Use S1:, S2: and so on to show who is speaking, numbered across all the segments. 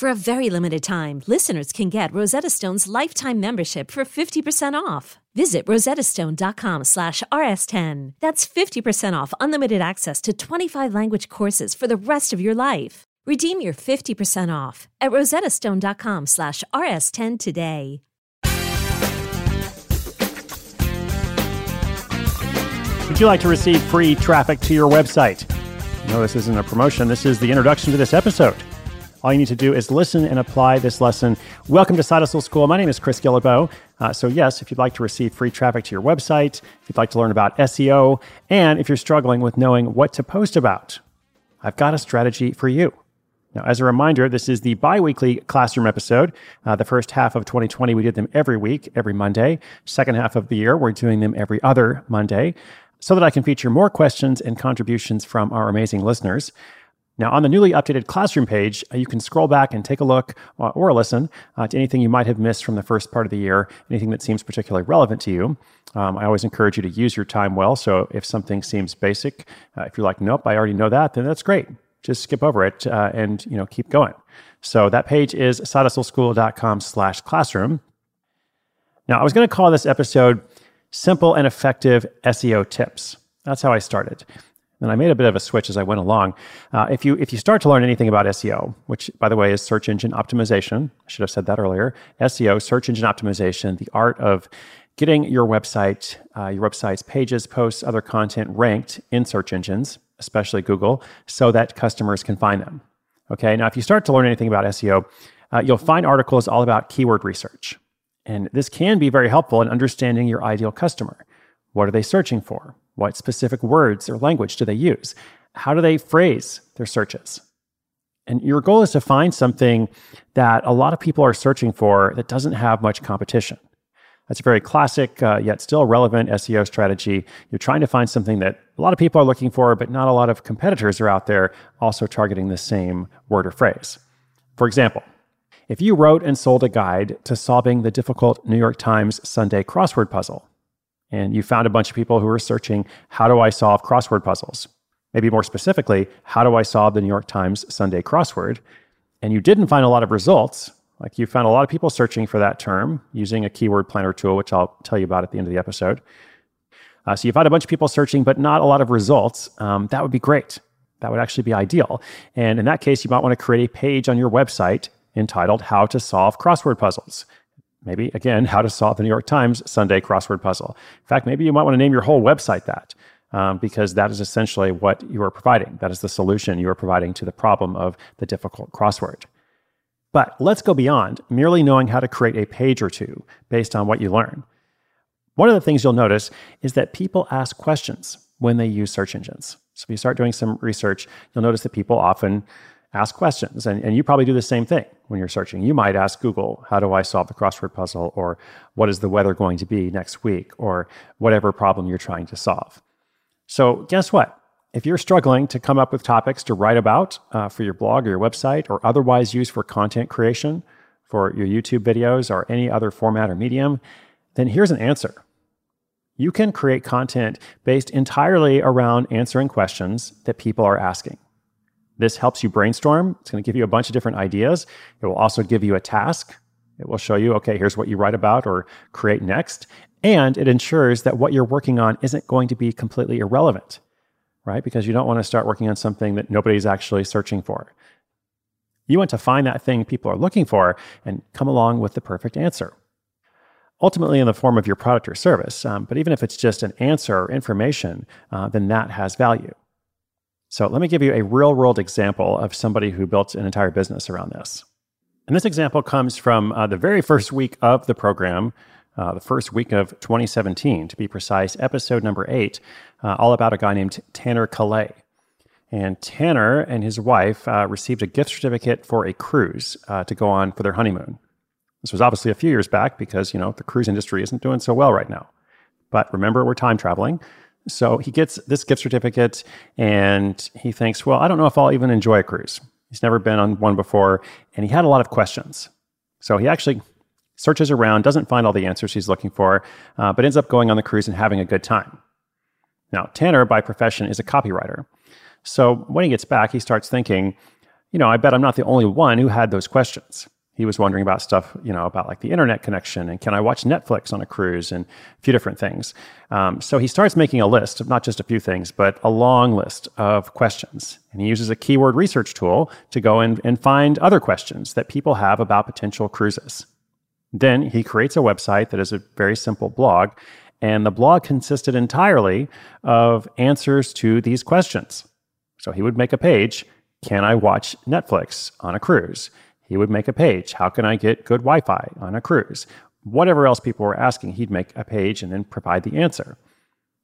S1: For a very limited time, listeners can get Rosetta Stone's lifetime membership for 50% off. Visit rosettastone.com slash rs10. That's 50% off unlimited access to 25 language courses for the rest of your life. Redeem your 50% off at rosettastone.com slash rs10 today.
S2: Would you like to receive free traffic to your website? No, this isn't a promotion. This is the introduction to this episode. All you need to do is listen and apply this lesson. Welcome to Side Hustle School. My name is Chris Guillebeau. Uh, so, yes, if you'd like to receive free traffic to your website, if you'd like to learn about SEO, and if you're struggling with knowing what to post about, I've got a strategy for you. Now, as a reminder, this is the bi weekly classroom episode. Uh, the first half of 2020, we did them every week, every Monday. Second half of the year, we're doing them every other Monday so that I can feature more questions and contributions from our amazing listeners. Now, on the newly updated classroom page, uh, you can scroll back and take a look uh, or listen uh, to anything you might have missed from the first part of the year, anything that seems particularly relevant to you. Um, I always encourage you to use your time well. So if something seems basic, if you're like, nope, I already know that, then that's great just skip over it uh, and you know keep going. So that page is sidehustleschool.com slash classroom. Now, I was going to call this episode Simple and Effective SEO Tips. That's how I started. And I made a bit of a switch as I went along. Uh, if you if you start to learn anything about SEO, which by the way is search engine optimization, I should have said that earlier. SEO, search engine optimization, the art of getting your website, uh, your website's pages, posts, other content ranked in search engines especially Google, so that customers can find them. Okay, now if you start to learn anything about SEO, uh, you'll find articles all about keyword research. And this can be very helpful in understanding your ideal customer. What are they searching for? What specific words or language do they use? How do they phrase their searches? And your goal is to find something that a lot of people are searching for that doesn't have much competition. That's a very classic, uh, yet still relevant SEO strategy. You're trying to find something that a lot of people are looking for, but not a lot of competitors are out there also targeting the same word or phrase. For example, if you wrote and sold a guide to solving the difficult New York Times Sunday crossword puzzle, and you found a bunch of people who were searching, How do I solve crossword puzzles? Maybe more specifically, How do I solve the New York Times Sunday crossword? And you didn't find a lot of results, like you found a lot of people searching for that term using a keyword planner tool, which I'll tell you about at the end of the episode. Uh, so you found a bunch of people searching, but not a lot of results. Um, that would be great. That would actually be ideal. And in that case, you might want to create a page on your website entitled How to Solve Crossword Puzzles. Maybe, again, How to Solve the New York Times Sunday Crossword Puzzle. In fact, maybe you might want to name your whole website that. Um, because that is essentially what you are providing. That is the solution you are providing to the problem of the difficult crossword. But let's go beyond merely knowing how to create a page or two based on what you learn. One of the things you'll notice is that people ask questions when they use search engines. So if you start doing some research, you'll notice that people often ask questions. And, and you probably do the same thing when you're searching. You might ask Google, How do I solve the crossword puzzle? Or what is the weather going to be next week? Or whatever problem you're trying to solve. So guess what? If you're struggling to come up with topics to write about uh, for your blog or your website or otherwise use for content creation, for your YouTube videos or any other format or medium, then here's an answer. You can create content based entirely around answering questions that people are asking. This helps you brainstorm. It's going to give you a bunch of different ideas. It will also give you a task. It will show you, okay, here's what you write about or create next. And it ensures that what you're working on isn't going to be completely irrelevant, right? Because you don't want to start working on something that nobody's actually searching for. You want to find that thing people are looking for and come along with the perfect answer. Ultimately, in the form of your product or service, um, but even if it's just an answer or information, uh, then that has value. So, let me give you a real world example of somebody who built an entire business around this. And this example comes from uh, the very first week of the program, uh, the first week of 2017, to be precise, episode number eight, uh, all about a guy named Tanner Calais. And Tanner and his wife uh, received a gift certificate for a cruise uh, to go on for their honeymoon. This was obviously a few years back because, you know, the cruise industry isn't doing so well right now. But remember, we're time traveling. So he gets this gift certificate and he thinks, well, I don't know if I'll even enjoy a cruise. He's never been on one before, and he had a lot of questions. So he actually searches around, doesn't find all the answers he's looking for, uh, but ends up going on the cruise and having a good time. Now, Tanner, by profession, is a copywriter. So when he gets back, he starts thinking, you know, I bet I'm not the only one who had those questions he was wondering about stuff, you know, about like the internet connection and can I watch Netflix on a cruise and a few different things. Um, so he starts making a list of not just a few things, but a long list of questions. And he uses a keyword research tool to go and find other questions that people have about potential cruises. Then he creates a website that is a very simple blog. And the blog consisted entirely of answers to these questions. So he would make a page Can I watch Netflix on a cruise? He would make a page. How can I get good Wi Fi on a cruise? Whatever else people were asking, he'd make a page and then provide the answer.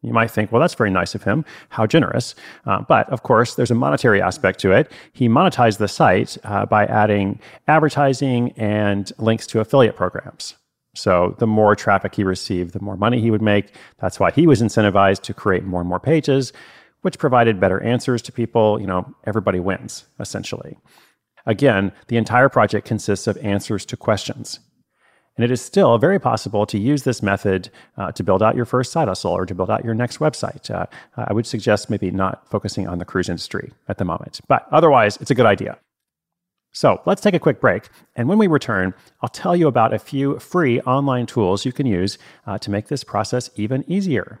S2: You might think, well, that's very nice of him. How generous. Uh, but of course, there's a monetary aspect to it. He monetized the site uh, by adding advertising and links to affiliate programs. So the more traffic he received, the more money he would make. That's why he was incentivized to create more and more pages, which provided better answers to people. You know, everybody wins, essentially. Again, the entire project consists of answers to questions. And it is still very possible to use this method uh, to build out your first side hustle or to build out your next website. Uh, I would suggest maybe not focusing on the cruise industry at the moment, but otherwise, it's a good idea. So let's take a quick break. And when we return, I'll tell you about a few free online tools you can use uh, to make this process even easier.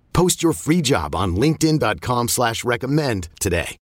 S3: Post your free job on LinkedIn.com slash recommend today.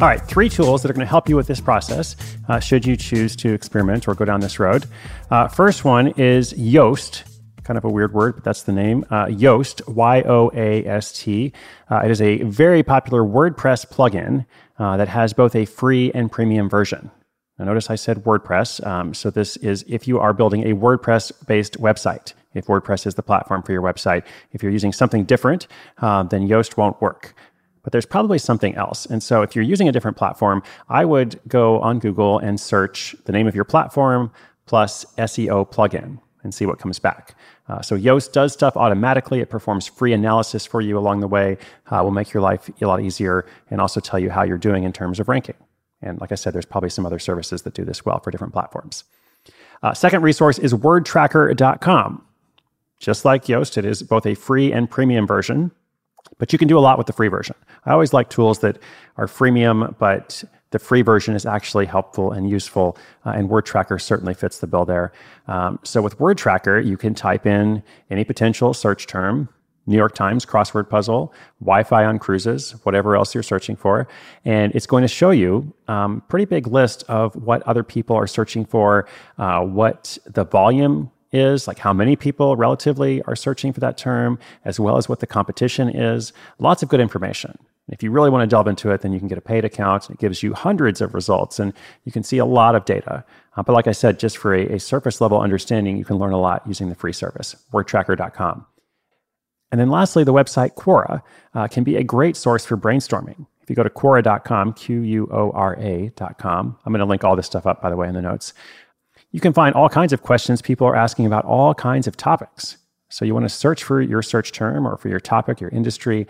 S2: All right, three tools that are going to help you with this process uh, should you choose to experiment or go down this road. Uh, first one is Yoast kind of a weird word, but that's the name. Uh, Yoast, Y O A S T. Uh, it is a very popular WordPress plugin uh, that has both a free and premium version. Now, notice I said WordPress. Um, so, this is if you are building a WordPress based website, if WordPress is the platform for your website. If you're using something different, uh, then Yoast won't work but there's probably something else. And so if you're using a different platform, I would go on Google and search the name of your platform plus SEO plugin and see what comes back. Uh, so Yoast does stuff automatically. It performs free analysis for you along the way. Uh, will make your life a lot easier and also tell you how you're doing in terms of ranking. And like I said, there's probably some other services that do this well for different platforms. Uh, second resource is wordtracker.com. Just like Yoast, it is both a free and premium version, but you can do a lot with the free version. I always like tools that are freemium, but the free version is actually helpful and useful, uh, and Word Tracker certainly fits the bill there. Um, so with Word Tracker, you can type in any potential search term, New York Times crossword puzzle, Wi-Fi on cruises, whatever else you're searching for, and it's going to show you um, pretty big list of what other people are searching for, uh, what the volume is, like how many people relatively are searching for that term, as well as what the competition is. Lots of good information. If you really want to delve into it, then you can get a paid account. It gives you hundreds of results and you can see a lot of data. Uh, but like I said, just for a, a, surface level understanding, you can learn a lot using the free service, wordtracker.com. And then lastly, the website Quora uh, can be a great source for brainstorming. If you go to Quora.com, Q U O R A.com, I'm going to link all this stuff up, by the way, in the notes. You can find all kinds of questions people are asking about all kinds of topics. So you want to search for your search term or for your topic, your industry,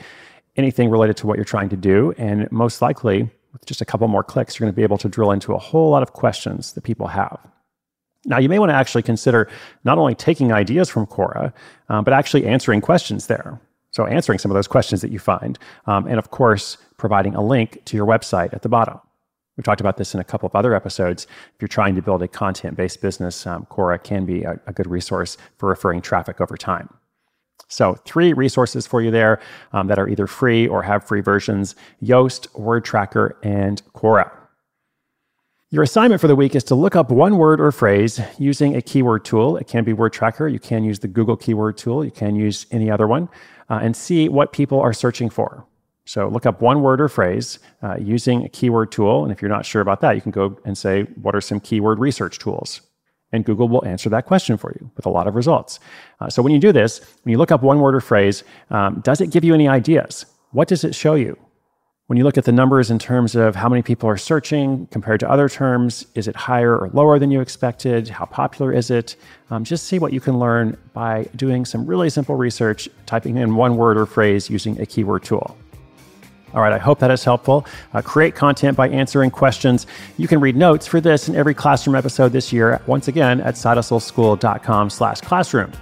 S2: anything related to what you're trying to do. And most likely, with just a couple more clicks, you're going to be able to drill into a whole lot of questions that people have. Now, you may want to actually consider not only taking ideas from Quora, um, but actually answering questions there. So, answering some of those questions that you find. Um, and of course, providing a link to your website at the bottom. We've talked about this in a couple of other episodes. If you're trying to build a content based business, um, Quora can be a, a, good resource for referring traffic over time. So, three resources for you there um, that are either free or have free versions Yoast, Word Tracker, and Quora. Your assignment for the week is to look up one word or phrase using a keyword tool. It can be Word Tracker, You can use the Google keyword tool. You can use any other one uh, and see what people are searching for. So look up one word or phrase uh, using a keyword tool. And if you're not sure about that, you can go and say, what are some keyword research tools? And Google will answer that question for you with a lot of results. Uh, so when you do this, when you look up one word or phrase, um, does it give you any ideas? What does it show you? When you look at the numbers in terms of how many people are searching compared to other terms, is it higher or lower than you expected? How popular is it? Um, just see what you can learn by doing some really simple research, typing in one word or phrase using a keyword tool. All right, I hope that is helpful. Uh, create content by answering questions. You can read notes for this in every classroom episode this year, once again at sidehustleschool.com slash classroom.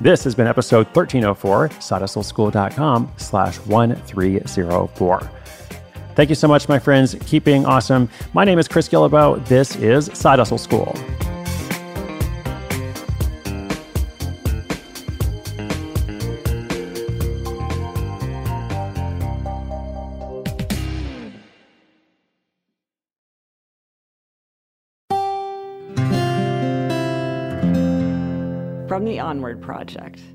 S2: This has been episode 1304, sidehustleschool.com slash 1304. Thank you so much, my friends. Keep being awesome. My name is Chris Guillebeau. This is Side Hustle School.
S4: Project.